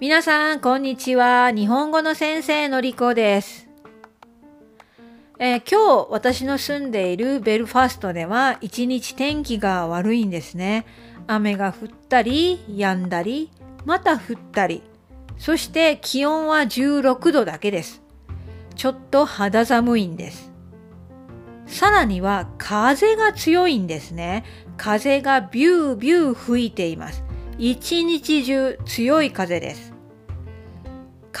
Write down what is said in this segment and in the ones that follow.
皆さん、こんにちは。日本語の先生のりこです。えー今日、私の住んでいるベルファストでは、一日天気が悪いんですね。雨が降ったり、止んだり、また降ったり。そして気温は16度だけです。ちょっと肌寒いんです。さらには風が強いんですね。風がビュービュー吹いています。一日中強い風です。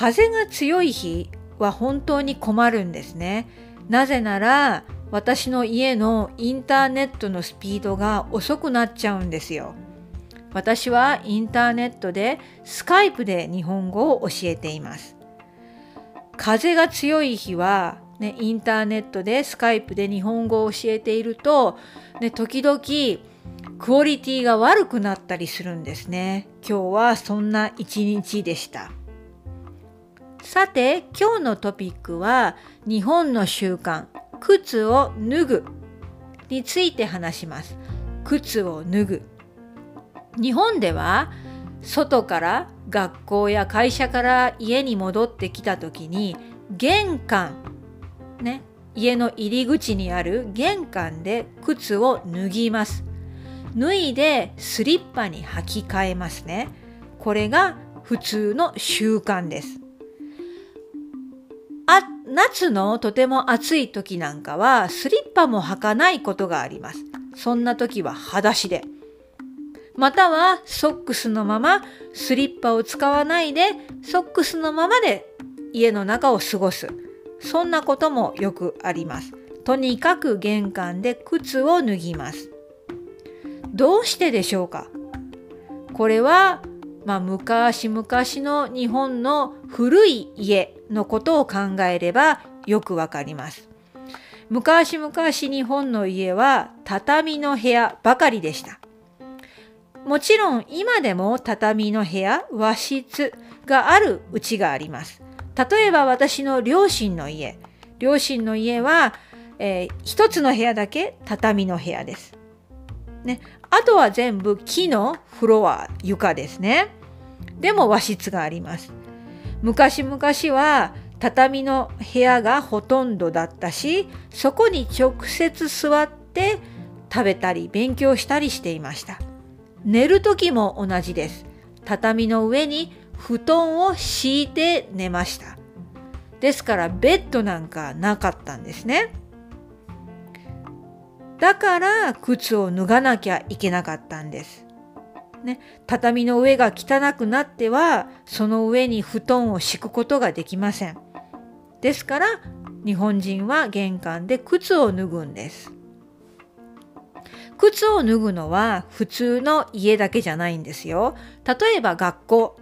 風が強い日は本当に困るんですね。なぜなら私の家のインターネットのスピードが遅くなっちゃうんですよ。私はインターネットでスカイプで日本語を教えています。風が強い日は、ね、インターネットでスカイプで日本語を教えていると、ね、時々クオリティが悪くなったりするんですね。今日はそんな一日でした。さて、今日のトピックは日本の習慣、靴を脱ぐについて話します。靴を脱ぐ。日本では外から学校や会社から家に戻ってきた時に玄関ね家の入り口にある玄関で靴を脱ぎます脱いでスリッパに履き替えますねこれが普通の習慣ですあ夏のとても暑い時なんかはスリッパも履かないことがありますそんな時は裸足でまたはソックスのままスリッパを使わないでソックスのままで家の中を過ごす。そんなこともよくあります。とにかく玄関で靴を脱ぎます。どうしてでしょうか？これは、まあ、昔々の日本の古い家のことを考えればよくわかります。昔々日本の家は畳の部屋ばかりでした。もちろん今でも畳の部屋、和室があるうちがあります。例えば私の両親の家。両親の家は、えー一つの部屋だけ畳の部屋です。ね、あとは全部木のフロア、床ですね。でも和室があります。昔々は畳の部屋がほとんどだったし、そこに直接座って食べたり勉強したりしていました。寝る時も同じです。畳の上に布団を敷いて寝ました。ですからベッドなんかなかったんですね。だから靴を脱がなきゃいけなかったんです。ね、畳の上が汚くなってはその上に布団を敷くことができません。ですから日本人は玄関で靴を脱ぐんです。靴を脱ぐのは普通の家だけじゃないんですよ。例えば学校、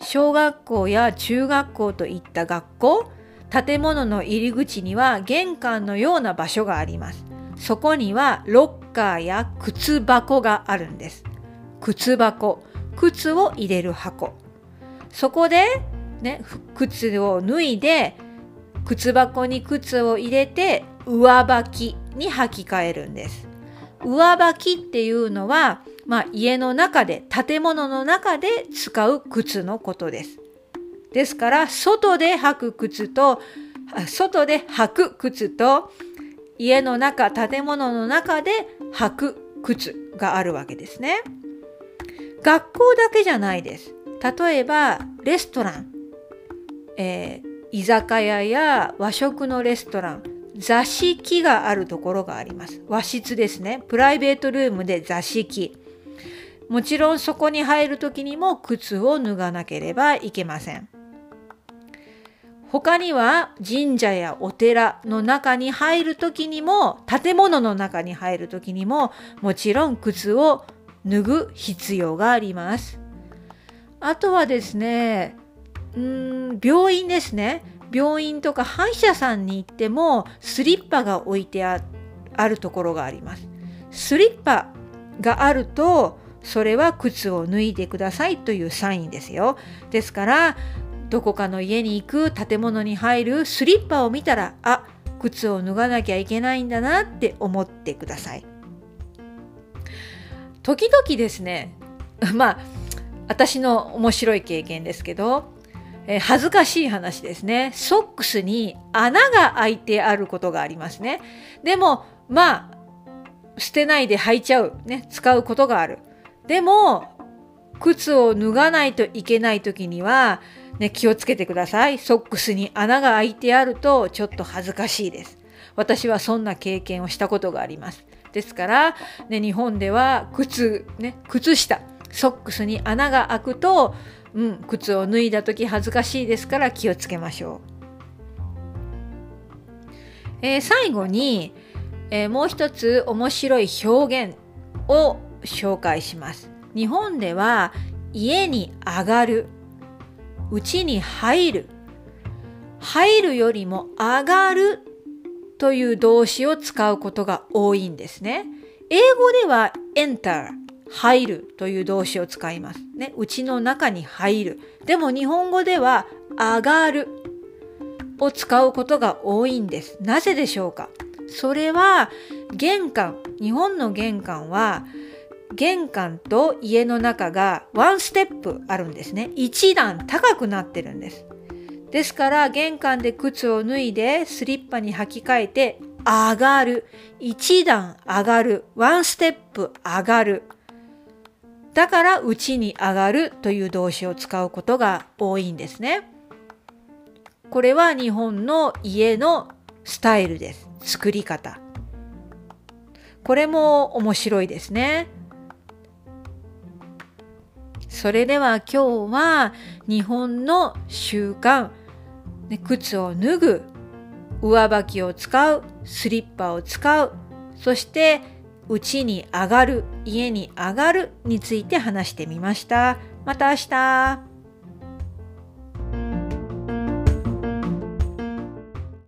小学校や中学校といった学校、建物の入り口には玄関のような場所があります。そこにはロッカーや靴箱があるんです。靴箱、靴を入れる箱。そこで、ね、靴を脱いで、靴箱に靴を入れて上履きに履き替えるんです。上履きっていうのは、まあ、家の中で建物の中で使う靴のことです。ですから外で履く靴と外で履く靴と家の中建物の中で履く靴があるわけですね。学校だけじゃないです。例えばレストラン、えー居酒屋や和食のレストラン座敷があるところがあります。和室ですね。プライベートルームで座敷。もちろんそこに入る時にも靴を脱がなければいけません。他には神社やお寺の中に入る時にも建物の中に入る時にももちろん靴を脱ぐ必要があります。あとはですね、うん病院ですね。病院とか歯医者さんに行ってもスリッパが置いてああるところがあります。スリッパがあるとそれは靴を脱いでくださいというサインですよ。ですからどこかの家に行く建物に入るスリッパを見たらあ靴を脱がなきゃいけないんだなって思ってください。時々ですね まあ私の面白い経験ですけど、えー、恥ずかしい話ですね。ソックスに穴が開いてあることがありますね。でも、まあ、捨てないで履いちゃう、ね、使うことがある。でも、靴を脱がないといけない時には、ね、気をつけてください。ソックスに穴が開いてあるとちょっと恥ずかしいです。私はそんな経験をしたことがあります。ですから、ね、日本では靴、ね、靴下、ソックスに穴が開くと、うん、靴を脱いだ時恥ずかしいですから気をつけましょう。えー、最後に、えー、もう一つ面白い表現を紹介します。日本では家に上がる、家に入る、入るよりも上がるという動詞を使うことが多いんですね。英語では enter 入るという動詞を使います。ね、家の中に入る。でも日本語では上がるを使うことが多いんです。なぜでしょうか？それは玄関、日本の玄関は玄関と家の中がワンステップあるんですね。一段高くなってるんです。ですから玄関で靴を脱いでスリッパに履き替えて上がる。一段上がる。ワンステップ上がる。だから内に上がるという動詞を使うことが多いんですね。これは日本の家のスタイルです。作り方。これも面白いですね。それでは今日は日本の習慣、ね、靴を脱ぐ、上履きを使う、スリッパを使う、そして家に上がる、家に上がるについて話してみました。また明日。